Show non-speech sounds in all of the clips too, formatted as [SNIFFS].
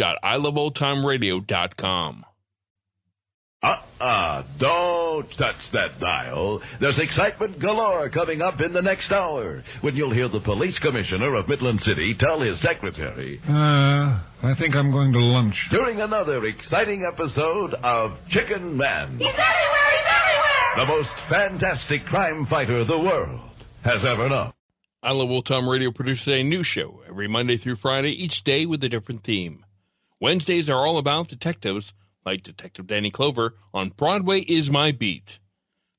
review.iloveoldtimeradio.com. Uh-uh, don't touch that dial. There's excitement galore coming up in the next hour when you'll hear the police commissioner of Midland City tell his secretary Uh, I think I'm going to lunch. during another exciting episode of Chicken Man, He's everywhere! He's everywhere! the most fantastic crime fighter the world has ever known. I Love Old Time Radio produces a new show every Monday through Friday, each day with a different theme. Wednesdays are all about detectives, like Detective Danny Clover on Broadway is My Beat.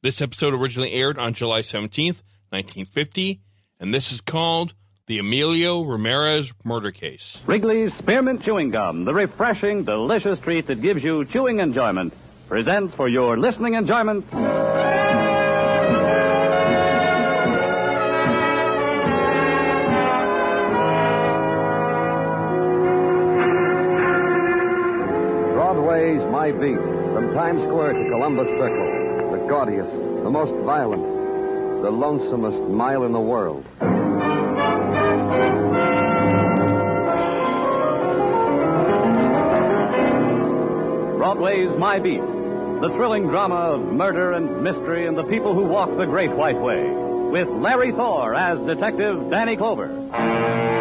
This episode originally aired on July 17th, 1950, and this is called The Emilio Ramirez Murder Case. Wrigley's Spearmint Chewing Gum, the refreshing, delicious treat that gives you chewing enjoyment, presents for your listening enjoyment. Broadway's My Beat, from Times Square to Columbus Circle, the gaudiest, the most violent, the lonesomest mile in the world. Broadway's My Beat, the thrilling drama of murder and mystery and the people who walk the Great White Way, with Larry Thor as Detective Danny Clover.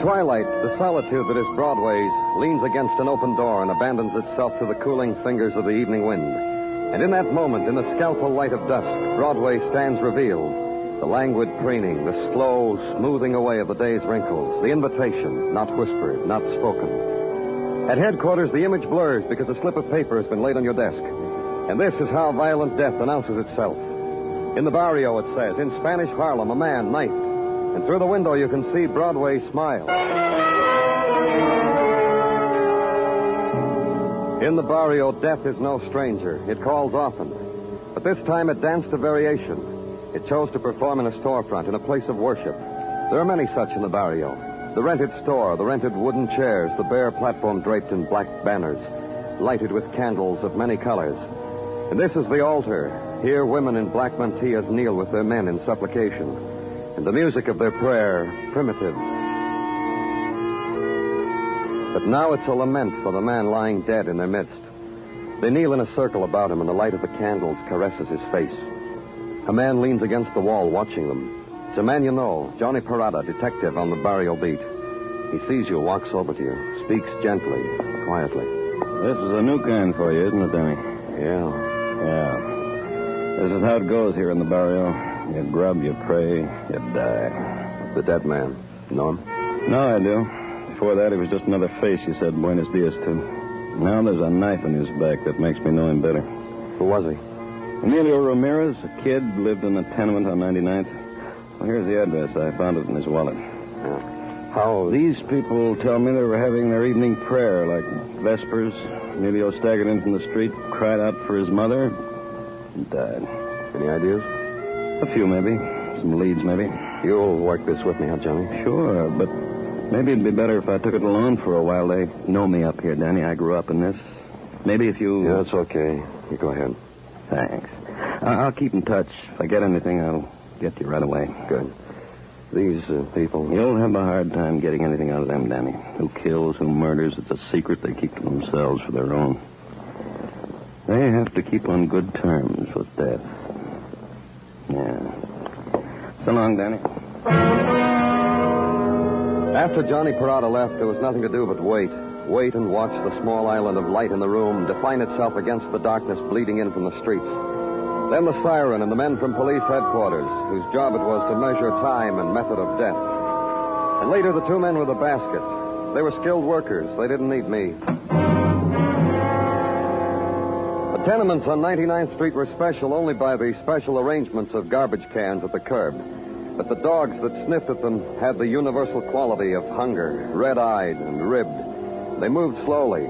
Twilight, the solitude that is Broadway's leans against an open door and abandons itself to the cooling fingers of the evening wind. And in that moment, in the scalpel light of dusk, Broadway stands revealed. The languid preening, the slow smoothing away of the day's wrinkles, the invitation, not whispered, not spoken. At headquarters, the image blurs because a slip of paper has been laid on your desk. And this is how violent death announces itself. In the barrio, it says, in Spanish Harlem, a man knifed. And through the window, you can see Broadway smile. In the barrio, death is no stranger. It calls often. But this time it danced a variation. It chose to perform in a storefront, in a place of worship. There are many such in the barrio. The rented store, the rented wooden chairs, the bare platform draped in black banners, lighted with candles of many colors. And this is the altar. Here, women in black mantillas kneel with their men in supplication. And the music of their prayer, primitive. But now it's a lament for the man lying dead in their midst. They kneel in a circle about him, and the light of the candles caresses his face. A man leans against the wall watching them. It's a man you know, Johnny Parada, detective on the barrio beat. He sees you, walks over to you, speaks gently, quietly. This is a new kind for you, isn't it, Danny? Yeah. Yeah. This is how it goes here in the barrio. You grub, you pray, you die. The dead man. Know him? No, I do. Before that, he was just another face you said Buenos Dias to. Now there's a knife in his back that makes me know him better. Who was he? Emilio Ramirez, a kid, lived in a tenement on 99th. Well, here's the address. I found it in his wallet. Yeah. How? These people tell me they were having their evening prayer, like Vespers. Emilio staggered in from the street, cried out for his mother, and died. Any ideas? A few, maybe. Some leads, maybe. You'll work this with me, huh, Johnny? Sure, but maybe it'd be better if I took it alone for a while. They know me up here, Danny. I grew up in this. Maybe if you. Yeah, it's okay. You go ahead. Thanks. I- I'll keep in touch. If I get anything, I'll get you right away. Good. These uh, people. You'll have a hard time getting anything out of them, Danny. Who kills, who murders, it's a secret they keep to themselves for their own. They have to keep on good terms with death. Yeah. So long, Danny. After Johnny Parada left, there was nothing to do but wait. Wait and watch the small island of light in the room define itself against the darkness bleeding in from the streets. Then the siren and the men from police headquarters, whose job it was to measure time and method of death. And later, the two men with the basket. They were skilled workers. They didn't need me. Tenements on 99th Street were special only by the special arrangements of garbage cans at the curb. But the dogs that sniffed at them had the universal quality of hunger, red eyed and ribbed. They moved slowly.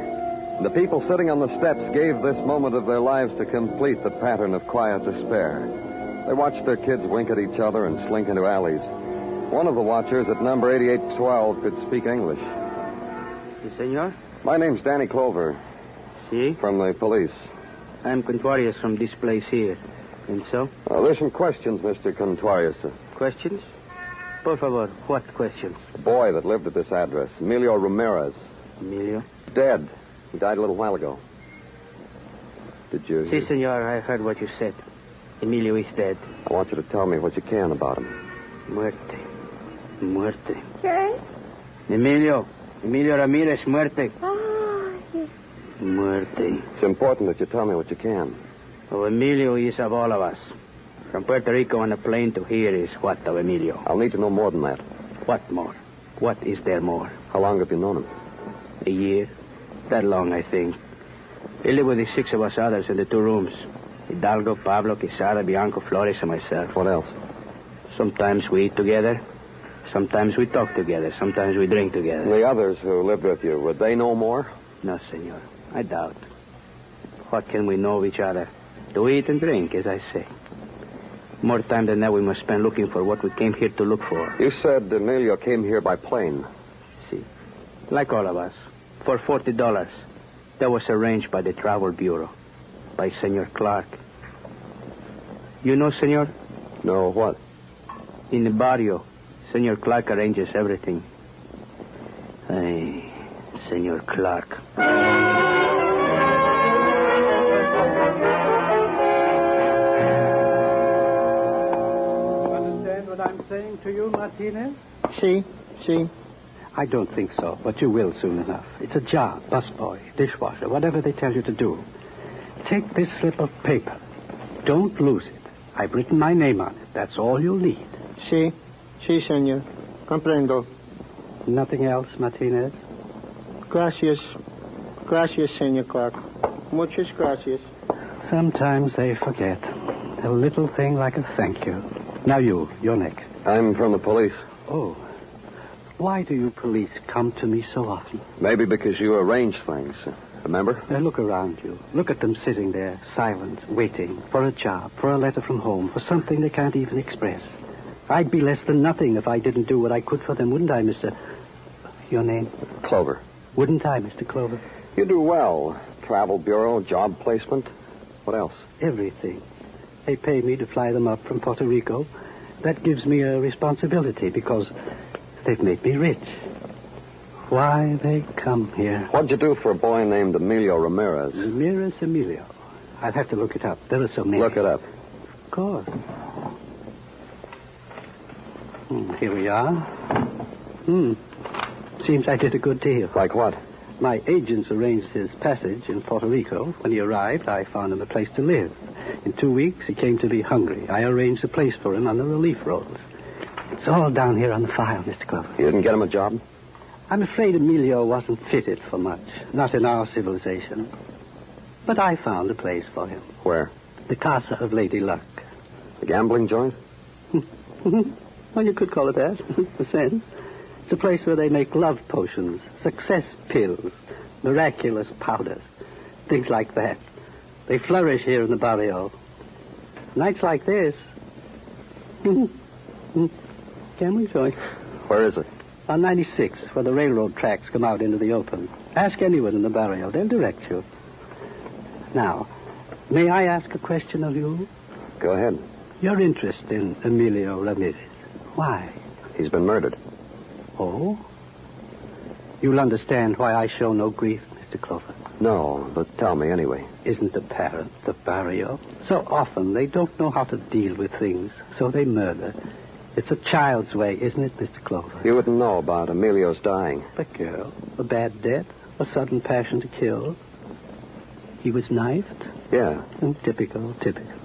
The people sitting on the steps gave this moment of their lives to complete the pattern of quiet despair. They watched their kids wink at each other and slink into alleys. One of the watchers at number 8812 could speak English. Senor. My name's Danny Clover Si. from the police. I'm Contreras from this place here. And so? Uh, there's some questions, Mr. Contreras. Questions? Por favor, what questions? A boy that lived at this address, Emilio Ramirez, Emilio? dead. He died a little while ago. Did you? Si, senor, I heard what you said. Emilio is dead. I want you to tell me what you can about him. Muerte. Muerte. ¿Qué? Emilio. Emilio Ramirez, muerte. Ah, yes. Muerte. It's important that you tell me what you can. Oh, Emilio is of all of us. From Puerto Rico on a plane to here is what of Emilio. I'll need to know more than that. What more? What is there more? How long have you known him? A year? That long, I think. He lived with the six of us others in the two rooms. Hidalgo, Pablo, Quesada, Bianco, Flores, and myself. What else? Sometimes we eat together. Sometimes we talk together. Sometimes we drink together. The others who lived with you, would they know more? No, senor. I doubt. What can we know of each other? To eat and drink, as I say. More time than that we must spend looking for what we came here to look for. You said Emilio came here by plane. See. Like all of us. For forty dollars. That was arranged by the Travel Bureau. By Senor Clark. You know, senor? No, what? In the barrio, Senor Clark arranges everything. Ay, Senor Clark. Saying to you, Martinez? She, she. I don't think so, but you will soon enough. It's a job, busboy, dishwasher, whatever they tell you to do. Take this slip of paper. Don't lose it. I've written my name on it. That's all you'll need. Sí, sí, señor. Comprendo. Nothing else, Martinez? Gracias. Gracias, señor Clark. Muchas gracias. Sometimes they forget. A little thing like a thank you. Now you, you're next. I'm from the police. Oh. Why do you police come to me so often? Maybe because you arrange things. Remember? Now look around you. Look at them sitting there, silent, waiting for a job, for a letter from home, for something they can't even express. I'd be less than nothing if I didn't do what I could for them, wouldn't I, Mr. Your name? Clover. Wouldn't I, Mr. Clover? You do well. Travel bureau, job placement. What else? Everything. They pay me to fly them up from Puerto Rico. That gives me a responsibility because they've made me rich. Why they come here? What'd you do for a boy named Emilio Ramirez? Ramirez Emilio. I'd have to look it up. There are so many. Look it up. Of course. Hmm, here we are. Hmm. Seems I did a good deal. Like what? My agents arranged his passage in Puerto Rico. When he arrived, I found him a place to live. In two weeks, he came to be hungry. I arranged a place for him on the relief rolls. It's all down here on the file, Mr. Clover. You didn't get him a job? I'm afraid Emilio wasn't fitted for much. Not in our civilization. But I found a place for him. Where? The Casa of Lady Luck. The gambling joint? [LAUGHS] well, you could call it that, in a sense. It's a place where they make love potions, success pills, miraculous powders, things like that. They flourish here in the barrio. Nights like this, mm-hmm. Mm-hmm. Can we, Joey? Where is it? On 96, where the railroad tracks come out into the open. Ask anyone in the barrio. They'll direct you. Now, may I ask a question of you? Go ahead. Your interest in Emilio Ramirez. Why? He's been murdered. Oh? You'll understand why I show no grief, Mr. Clover. No, but tell me anyway. Isn't the parent the barrier? So often they don't know how to deal with things, so they murder. It's a child's way, isn't it, Mr. Clover? You wouldn't know about Emilio's dying. The girl, a bad death, a sudden passion to kill. He was knifed? Yeah. And typical, typical.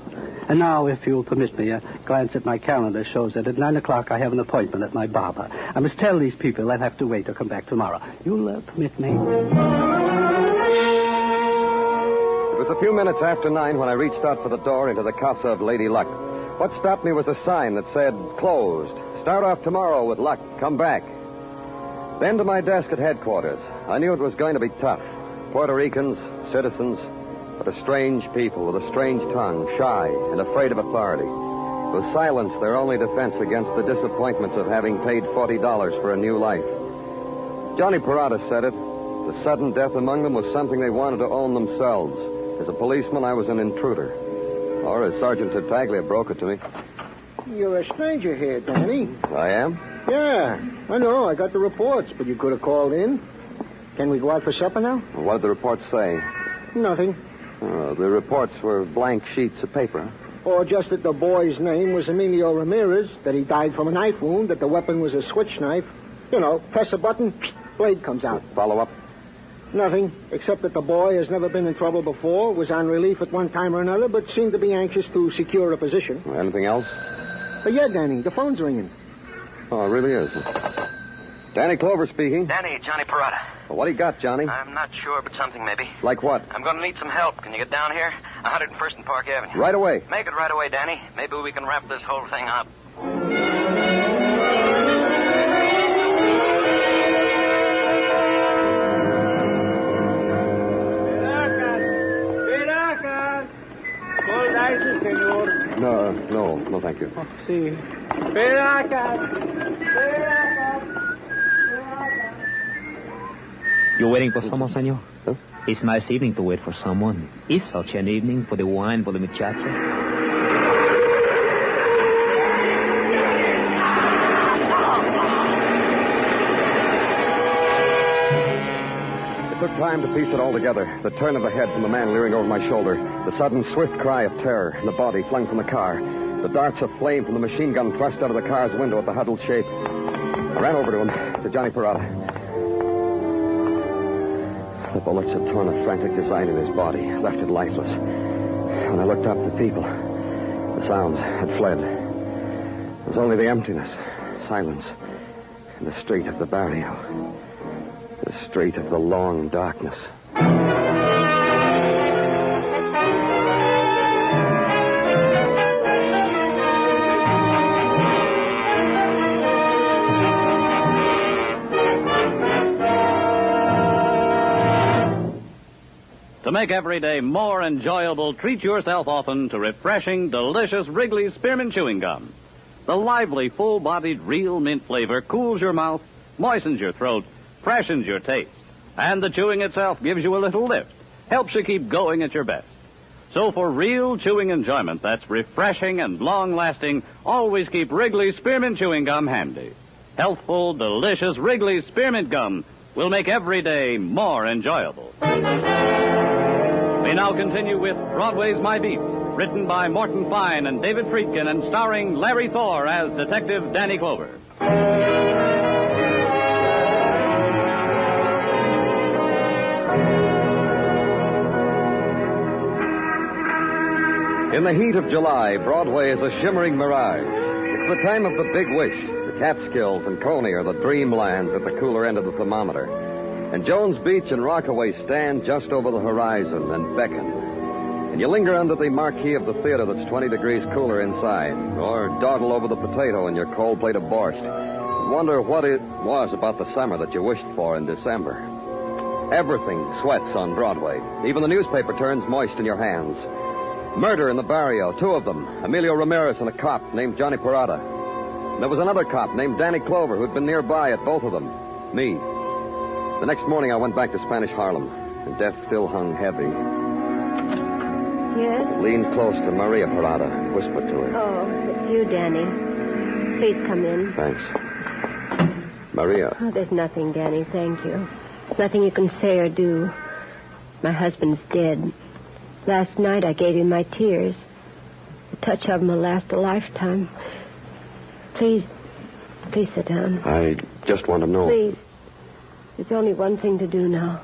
And now, if you'll permit me, a glance at my calendar shows that at 9 o'clock I have an appointment at my barber. I must tell these people I'll have to wait or come back tomorrow. You'll uh, permit me? It was a few minutes after nine when I reached out for the door into the casa of Lady Luck. What stopped me was a sign that said, closed. Start off tomorrow with luck. Come back. Then to my desk at headquarters. I knew it was going to be tough. Puerto Ricans, citizens, but a strange people with a strange tongue, shy and afraid of authority. With silence their only defense against the disappointments of having paid $40 for a new life. Johnny Parada said it. The sudden death among them was something they wanted to own themselves. As a policeman, I was an intruder. Or as Sergeant Tartaglia broke it to me. You're a stranger here, Danny. I am? Yeah, I know. I got the reports, but you could have called in. Can we go out for supper now? What did the reports say? Nothing. Oh, the reports were blank sheets of paper. Or just that the boy's name was Emilio Ramirez, that he died from a knife wound, that the weapon was a switch knife. You know, press a button, [SNIFFS] blade comes out. Follow up? Nothing, except that the boy has never been in trouble before, was on relief at one time or another, but seemed to be anxious to secure a position. Anything else? But yeah, Danny, the phone's ringing. Oh, it really is. Danny Clover speaking. Danny, Johnny Parada. Well, what do you got, Johnny? I'm not sure, but something maybe. Like what? I'm going to need some help. Can you get down here? 101st and Park Avenue. Right away. Make it right away, Danny. Maybe we can wrap this whole thing up. senor. No, uh, no, no, thank you. Oh, sí. You waiting for someone, senor? Huh? It's nice evening to wait for someone. It's such an evening for the wine, for the muchacha. It took time to piece it all together. The turn of the head from the man leering over my shoulder, the sudden swift cry of terror, and the body flung from the car, the darts of flame from the machine gun thrust out of the car's window at the huddled shape. I ran over to him, to Johnny Parada. Bullets had torn a frantic design in his body, left it lifeless. When I looked up, the people, the sounds had fled. It was only the emptiness, silence, and the street of the barrio. The street of the long darkness. Make every day more enjoyable, treat yourself often to refreshing, delicious Wrigley's Spearmint Chewing Gum. The lively, full bodied, real mint flavor cools your mouth, moistens your throat, freshens your taste. And the chewing itself gives you a little lift, helps you keep going at your best. So for real chewing enjoyment that's refreshing and long lasting, always keep Wrigley's Spearmint Chewing Gum handy. Healthful, delicious Wrigley's Spearmint Gum will make every day more enjoyable. We now continue with Broadway's My Beat, written by Morton Fine and David Friedkin and starring Larry Thor as Detective Danny Clover. In the heat of July, Broadway is a shimmering mirage. It's the time of the big wish. The Catskills and Coney are the dreamlands at the cooler end of the thermometer. And Jones Beach and Rockaway stand just over the horizon and beckon. And you linger under the marquee of the theater that's 20 degrees cooler inside, or dawdle over the potato in your cold plate of borscht. Wonder what it was about the summer that you wished for in December. Everything sweats on Broadway. Even the newspaper turns moist in your hands. Murder in the barrio, two of them. Emilio Ramirez and a cop named Johnny Parada. There was another cop named Danny Clover who'd been nearby at both of them. Me. The next morning I went back to Spanish Harlem, and death still hung heavy. Yes? Leaned close to Maria Parada and whispered to her. Oh, it's you, Danny. Please come in. Thanks. Maria. Oh, there's nothing, Danny. Thank you. Nothing you can say or do. My husband's dead. Last night I gave him my tears. The touch of them will last a lifetime. Please, please sit down. I just want to know. Please. There's only one thing to do now.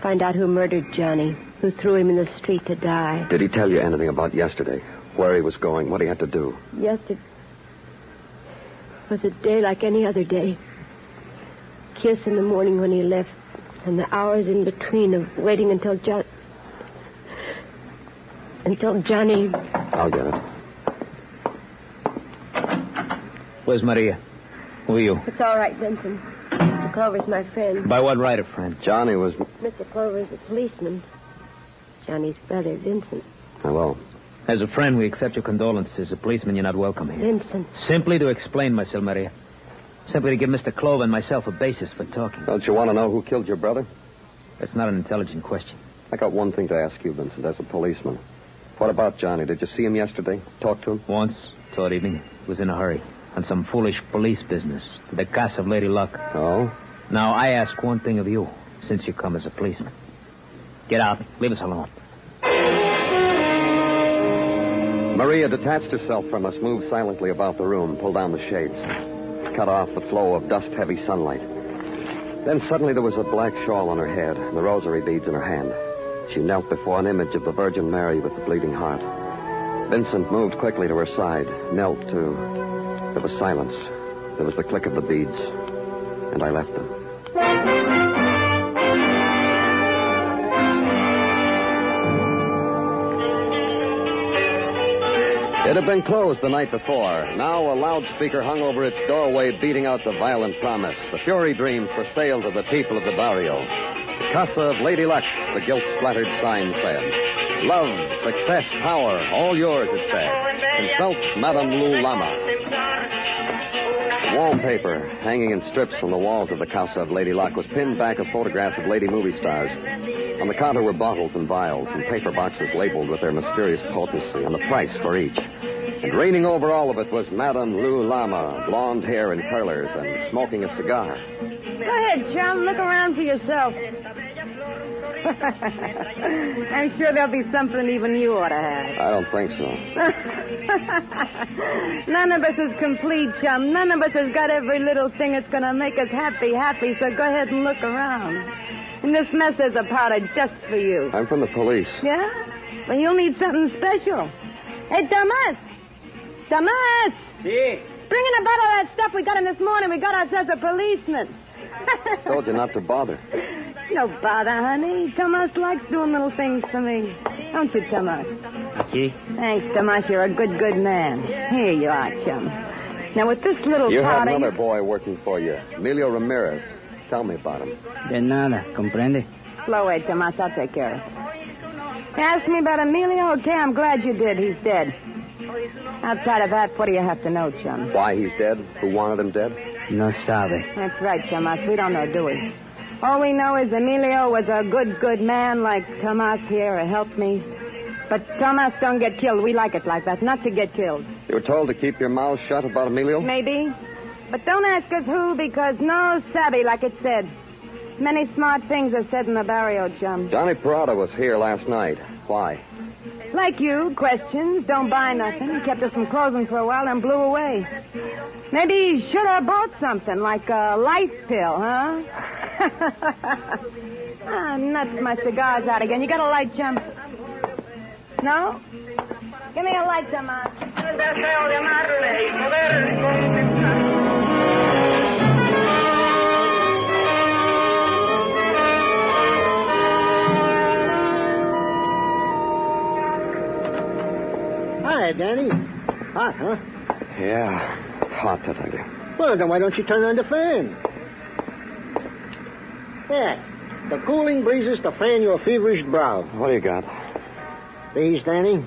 Find out who murdered Johnny, who threw him in the street to die. Did he tell you anything about yesterday? Where he was going, what he had to do? Yesterday was a day like any other day. Kiss in the morning when he left, and the hours in between of waiting until John. Until Johnny. I'll get it. Where's Maria? Who are you? It's all right, Vincent. Mr. Clover's my friend. By what right a friend? Johnny was. Mr. Clover's a policeman. Johnny's brother, Vincent. Oh, Hello. As a friend, we accept your condolences. As a policeman, you're not welcome here. Vincent. Simply to explain myself, Maria. Simply to give Mr. Clover and myself a basis for talking. Don't you want to know who killed your brother? That's not an intelligent question. I got one thing to ask you, Vincent, as a policeman. What about Johnny? Did you see him yesterday? Talk to him? Once, toward evening. He Was in a hurry. On some foolish police business. To the casa of Lady Luck. Oh? Now, I ask one thing of you, since you come as a policeman. Get out. Leave us alone. Maria detached herself from us, moved silently about the room, pulled down the shades, cut off the flow of dust heavy sunlight. Then suddenly there was a black shawl on her head and the rosary beads in her hand. She knelt before an image of the Virgin Mary with the bleeding heart. Vincent moved quickly to her side, knelt too. There was silence. There was the click of the beads. And I left them. It had been closed the night before. Now a loudspeaker hung over its doorway, beating out the violent promise. The Fury Dream for sale to the people of the barrio. The Casa of Lady Luck, the gilt splattered sign said. Love, success, power, all yours, it said. Consult Madame Lou Lama. Wallpaper hanging in strips on the walls of the Casa of Lady Luck was pinned back of photographs of lady movie stars. On the counter were bottles and vials and paper boxes labeled with their mysterious potency and the price for each. And reigning over all of it was Madame Lou Lama, blonde hair and curlers, and smoking a cigar. Go ahead, chum. Look around for yourself. [LAUGHS] I'm sure there'll be something even you ought to have. I don't think so. [LAUGHS] None of us is complete, chum. None of us has got every little thing that's going to make us happy, happy. So go ahead and look around. And this mess is a powder just for you. I'm from the police. Yeah? Well, you'll need something special. Hey, Tomas! Tomas! See? Bring in a bottle of that stuff we got in this morning. We got ourselves a policeman. [LAUGHS] Told you not to bother. No bother, honey. Tomas likes doing little things for me. Don't you, Tomas? Aquí? Thanks, Tomas. You're a good, good man. Here you are, chum. Now, with this little You have powder... another boy working for you, Emilio Ramirez. Tell me about him. De nada, comprende? Slow away, Tomas. I'll take care of it. You asked me about Emilio? Okay, I'm glad you did. He's dead. Outside of that, what do you have to know, chum? Why he's dead? Who wanted him dead? No sabe. That's right, Tomas. We don't know, do we? All we know is Emilio was a good, good man like Tomas here who helped me. But Tomas don't get killed. We like it like that, not to get killed. You were told to keep your mouth shut about Emilio? Maybe. But don't ask us who, because no savvy, like it said. Many smart things are said in the barrio, chum. Johnny Parada was here last night. Why? Like you, questions, don't buy nothing. He kept us from closing for a while and blew away. Maybe he should have bought something, like a life pill, huh? [LAUGHS] ah, nuts, my cigar's out again. You got a light, chum? No? Give me a light, Tomas. Huh? Yeah, hot, I tell you. Well, then why don't you turn on the fan? Yeah, the cooling breezes to fan your feverish brow. What do you got? These, Danny,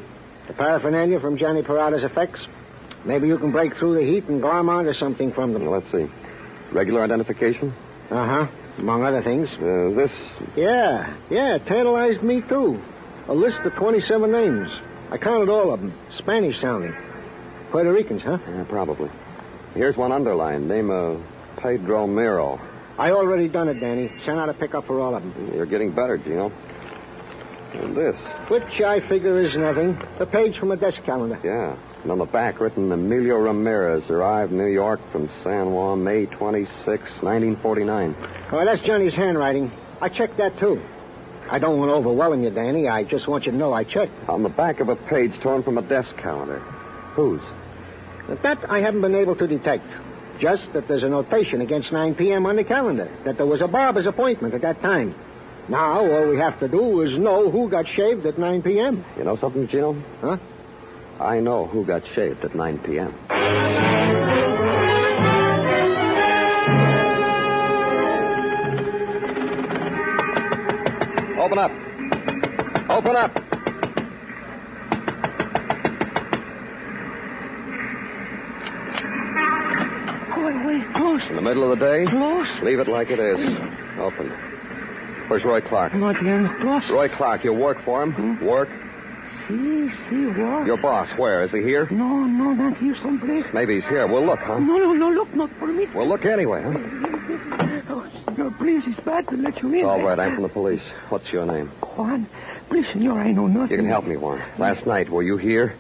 The paraphernalia from Johnny Parada's effects. Maybe you can break through the heat and glom onto something from them. Let's see. Regular identification? Uh huh. Among other things. Uh, this? Yeah, yeah, tantalized me too. A list of 27 names. I counted all of them. Spanish sounding. Puerto Ricans, huh? Yeah, probably. Here's one underlined. Name of Pedro Miro. I already done it, Danny. Sent out a pickup for all of them. You're getting better, Gino. And this? Which I figure is nothing. A page from a desk calendar. Yeah. And on the back, written Emilio Ramirez, arrived New York from San Juan, May 26, 1949. Oh, that's Johnny's handwriting. I checked that, too. I don't want to overwhelm you, Danny. I just want you to know I checked. On the back of a page torn from a desk calendar. Whose? That I haven't been able to detect. Just that there's a notation against 9 p.m. on the calendar. That there was a barber's appointment at that time. Now, all we have to do is know who got shaved at 9 p.m. You know something, Gino? Huh? I know who got shaved at 9 p.m. Open up. Open up. Wait, wait, close. In the middle of the day? Close. Leave it like it is. Open. Where's Roy Clark? Not again. Close. Roy Clark, you work for him? Hmm? Work? See, see, what? Your boss, where? Is he here? No, no, not here someplace. Maybe he's here. We'll look, huh? No, no, no, look, not for me. We'll look anyway, huh? [LAUGHS] Oh, senor, please, it's bad to let you in. All right, I'm from the police. What's your name? Juan, please, senor, I know nothing. You can help me, Juan. Last night, were you here?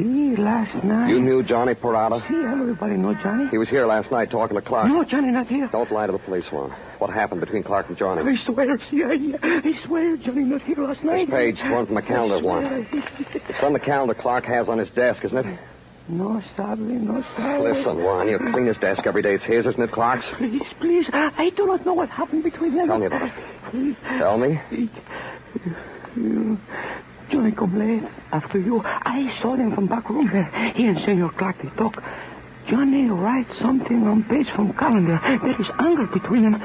See, last night. You knew Johnny Parada? See, everybody know Johnny. He was here last night talking to Clark. No, Johnny, not here. Don't lie to the police, Juan. What happened between Clark and Johnny? I swear, see, I, I swear, Johnny not here last night. This page torn from the calendar, Juan. It's from the calendar Clark has on his desk, isn't it? No, sadly, no, sadly. Listen, Juan, you clean his desk every day. It's his, isn't it, Clark's? Please, please, I do not know what happened between them. Tell me about it. Tell me. You, Johnny come late after you. I saw them from back room there. He and Senor Clark, they talk. Johnny writes something on page from calendar. There is anger between them.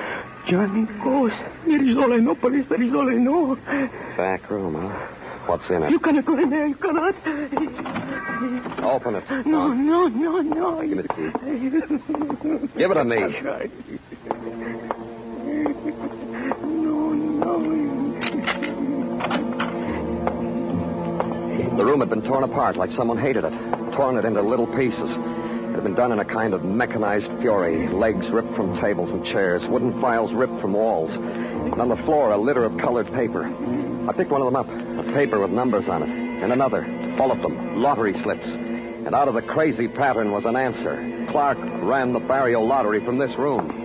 Johnny goes. That is all I know, police. That is all I know. Back room, huh? What's in it? You cannot go in there. You cannot. Open it. No, no, no, no. Give me the key. Give it to me. [LAUGHS] The room had been torn apart like someone hated it, torn it into little pieces. It had been done in a kind of mechanized fury. Legs ripped from tables and chairs, wooden files ripped from walls. And on the floor, a litter of colored paper. I picked one of them up, a paper with numbers on it, and another, all of them, lottery slips. And out of the crazy pattern was an answer. Clark ran the Barrio lottery from this room.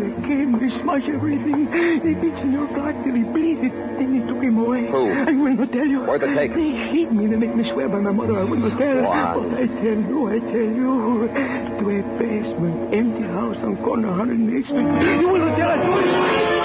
They came, they smashed everything. They beat Senor Clark till he bleeded. Then they took him away. Who? I will not tell you. Where'd they take? They hit me. They make me swear by my mother. I will not tell. But I tell you, I tell you. To a basement, empty house on corner 108th Street. You will not tell. I told you.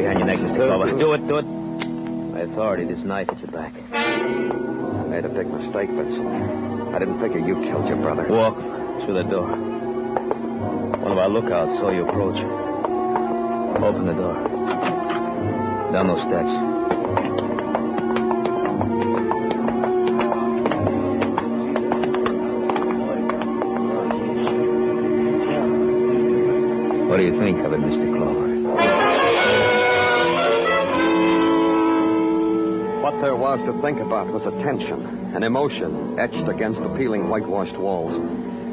Behind your neck, Mr. Clover. Do it, do it. My authority, this knife at your back. I made a big mistake, Vincent. I didn't figure you killed your brother. Walk through the door. One of our lookouts saw you approach. Open the door. Down those steps. What do you think of it, Mr. Clover? There was to think about was a tension, an emotion etched against the peeling whitewashed walls.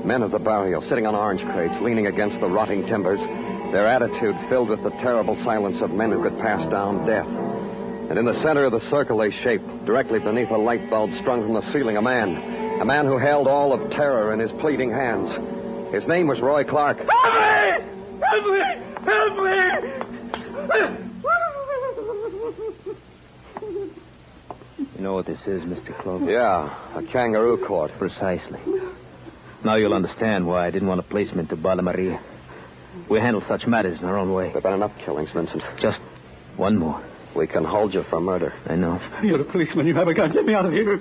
Men of the barrio sitting on orange crates, leaning against the rotting timbers, their attitude filled with the terrible silence of men who could pass down death. And in the center of the circle they shaped, directly beneath a light bulb strung from the ceiling, a man. A man who held all of terror in his pleading hands. His name was Roy Clark. Help me! Help me! Help me! You know what this is, Mr. Clover? Yeah, a kangaroo court. Precisely. Now you'll understand why I didn't want a place to into Bala Maria. We handle such matters in our own way. There have been enough killings, Vincent. Just one more. We can hold you for murder. I know. You're a policeman. You have a gun. Get me out of here.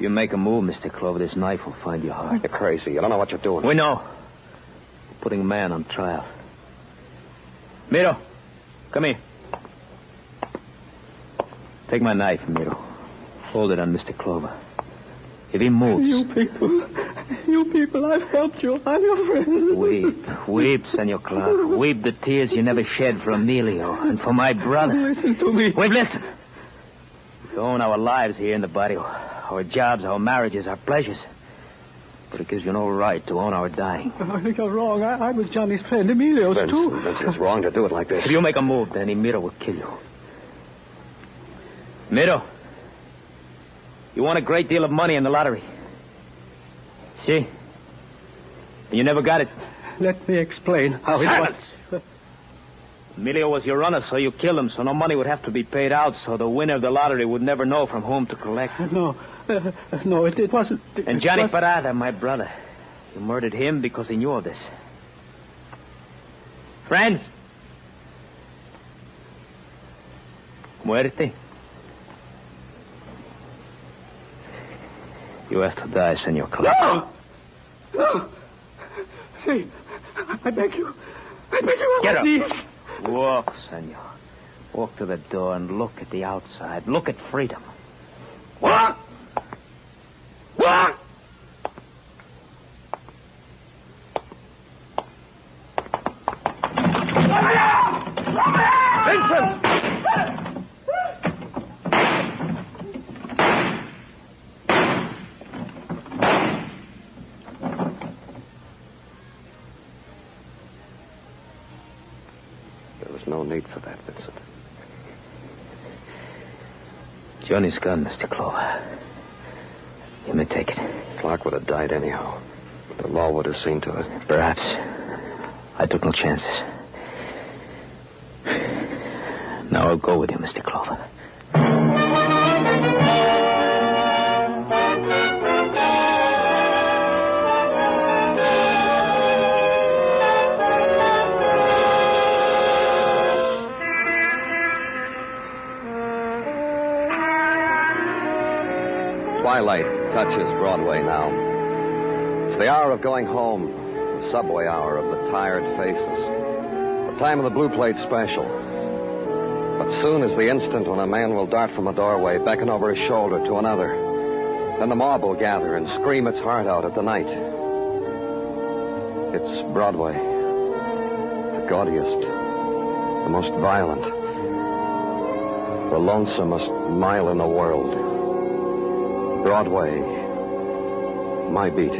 You make a move, Mr. Clover, this knife will find you hard. You're crazy. You don't know what you're doing. We know. We're putting a man on trial. Miro, come here. Take my knife, Miro. Hold it on Mr. Clover. If he moves. You people, you people, I've helped you. I'm your friend. Weep, weep, Senor Clark. Weep the tears you never shed for Emilio and for my brother. Listen to me. Wait, listen. We own our lives here in the barrio, our jobs, our marriages, our pleasures. But it gives you no right to own our dying. Oh, you're wrong. I, I was Johnny's friend, Emilio's, Vince, too. Vince, it's wrong to do it like this. If you make a move, then Miro will kill you. Miro, you won a great deal of money in the lottery. See? And you never got it. Let me explain how it Silence. was. [LAUGHS] Emilio was your runner, so you killed him, so no money would have to be paid out, so the winner of the lottery would never know from whom to collect. No, uh, no, it, it wasn't. It, And Johnny was- Parada, my brother, you murdered him because he knew of this. Friends. Muerte. You have to die, Senor Clark. No! No! Hey, I beg you. I beg you Get up. knees. Walk, senor. Walk to the door and look at the outside. Look at freedom. Walk! Vincent! There was no need for that, Vincent. Johnny's gun, Mr. Clover. You may take it. Clark would have died anyhow. The law would have seen to it. Perhaps. I took no chances. Now I'll go with you, Mr. Clover. Twilight touches Broadway now. It's the hour of going home, the subway hour of the tired faces, the time of the blue plate special. But soon is the instant when a man will dart from a doorway, beckon over his shoulder to another. Then the mob will gather and scream its heart out at the night. It's Broadway, the gaudiest, the most violent, the lonesomest mile in the world. Broadway, my beat.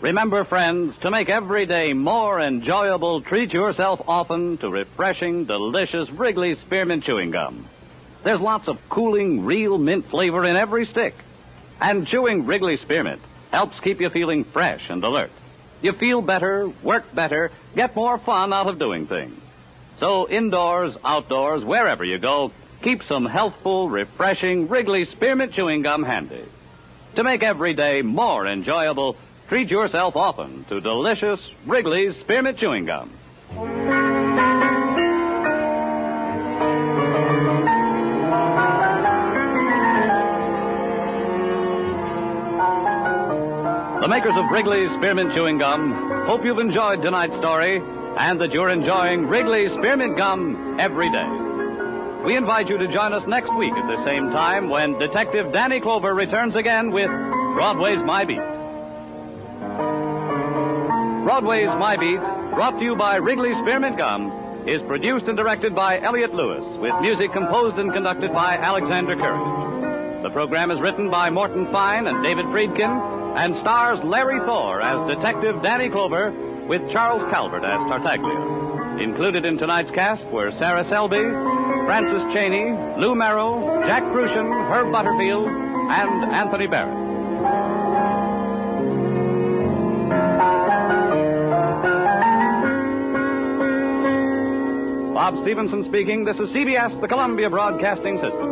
Remember, friends, to make every day more enjoyable, treat yourself often to refreshing, delicious Wrigley's Spearmint Chewing Gum. There's lots of cooling, real mint flavor in every stick. And chewing Wrigley Spearmint helps keep you feeling fresh and alert. You feel better, work better, get more fun out of doing things. So indoors, outdoors, wherever you go, keep some healthful, refreshing Wrigley Spearmint Chewing Gum handy. To make every day more enjoyable, treat yourself often to delicious Wrigley's Spearmint Chewing Gum. The makers of Wrigley's Spearmint Chewing Gum hope you've enjoyed tonight's story and that you're enjoying Wrigley's Spearmint Gum every day. We invite you to join us next week at the same time when Detective Danny Clover returns again with Broadway's My Beat. Broadway's My Beat, brought to you by Wrigley's Spearmint Gum, is produced and directed by Elliott Lewis, with music composed and conducted by Alexander Courage. The program is written by Morton Fine and David Friedkin, and stars Larry Thor as Detective Danny Clover, with Charles Calvert as Tartaglia. Included in tonight's cast were Sarah Selby, Francis Cheney, Lou Merrill, Jack Kruschen, Herb Butterfield, and Anthony Barrett. Bob Stevenson speaking. This is CBS, the Columbia Broadcasting System.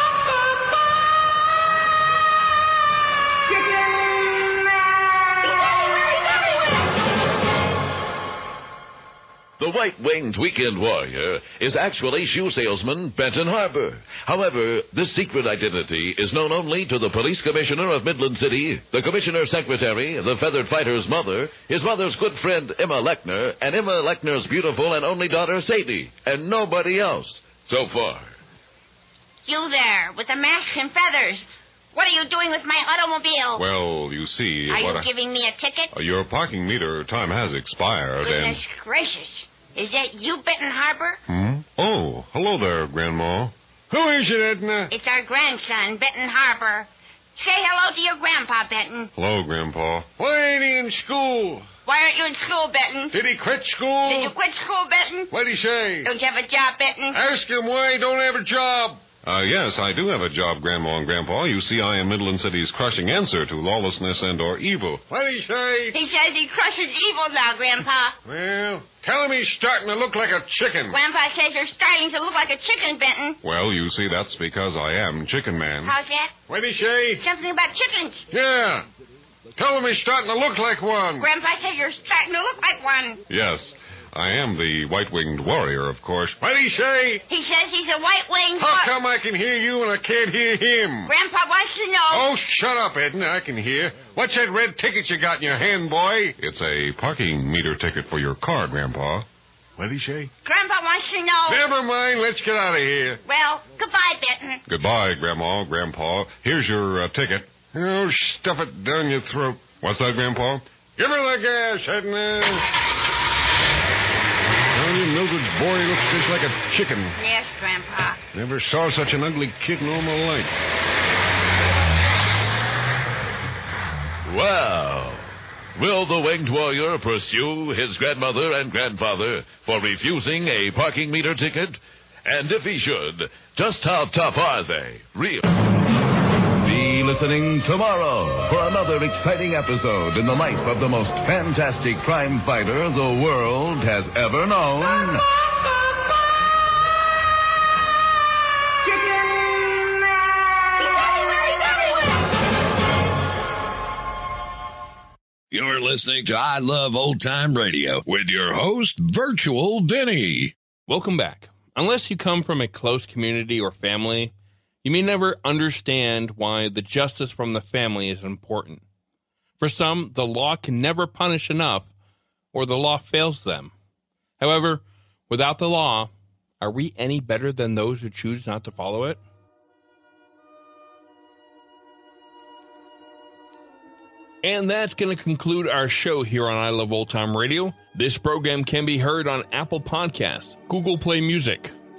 The white-winged weekend warrior is actually shoe salesman Benton Harbor. However, this secret identity is known only to the police commissioner of Midland City, the commissioner's secretary, the feathered fighter's mother, his mother's good friend Emma Lechner, and Emma Lechner's beautiful and only daughter Sadie, and nobody else so far. You there, with the mask and feathers. What are you doing with my automobile? Well, you see, are what you I- giving me a ticket? Uh, your parking meter time has expired, Goodness gracious. Is that you, Benton Harbor? and hmm? oh, hello there, Grandma. Who is it, Edna? It's our grandson, Benton Harbor. Say hello to your grandpa, Benton. Hello, Grandpa. Why ain't he in school? Why aren't you in school, Benton? Did he quit school? Did you quit school, Benton? What'd he say? Don't you have a job, Benton? Ask him why he don't have a job. Uh, yes, I do have a job, Grandma and Grandpa. You see, I am Midland City's crushing answer to lawlessness and or evil. What'd he say? He says he crushes evil now, Grandpa. Well, tell him he's starting to look like a chicken. Grandpa says you're starting to look like a chicken, Benton. Well, you see, that's because I am Chicken Man. How's that? What'd he say? Something about chickens. Yeah. Tell him he's starting to look like one. Grandpa says you're starting to look like one. Yes, I am the white-winged warrior, of course. What'd he say? He says he's a white-winged How horse. come I can hear you and I can't hear him? Grandpa wants to know. Oh, shut up, Edna. I can hear. What's that red ticket you got in your hand, boy? It's a parking meter ticket for your car, Grandpa. What'd he say? Grandpa wants to know. Never mind. Let's get out of here. Well, goodbye, Benton. Goodbye, Grandma, Grandpa. Here's your uh, ticket. Oh, stuff it down your throat. What's that, Grandpa? Give her the gas, Edna. Tell you, Mildred's boy looks just like a chicken. Yes, Grandpa. Never saw such an ugly kid in all my life. Well, will the winged warrior pursue his grandmother and grandfather for refusing a parking meter ticket? And if he should, just how tough are they? Real. Be listening tomorrow for another exciting episode in the life of the most fantastic crime fighter the world has ever known. You're listening to I Love Old Time Radio with your host, Virtual Vinny. Welcome back. Unless you come from a close community or family, you may never understand why the justice from the family is important. For some, the law can never punish enough, or the law fails them. However, without the law, are we any better than those who choose not to follow it? And that's going to conclude our show here on I Love Old Time Radio. This program can be heard on Apple Podcasts, Google Play Music,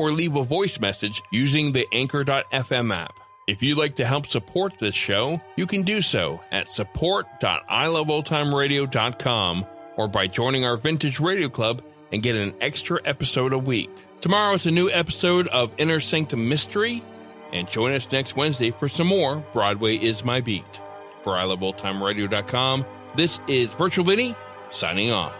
or leave a voice message using the Anchor.fm app. If you'd like to help support this show, you can do so at support.iloveoldtimeradio.com or by joining our Vintage Radio Club and get an extra episode a week. Tomorrow is a new episode of Inner Sanctum Mystery, and join us next Wednesday for some more Broadway is My Beat. For iloveoldtimeradio.com, this is Virtual Vinny signing off.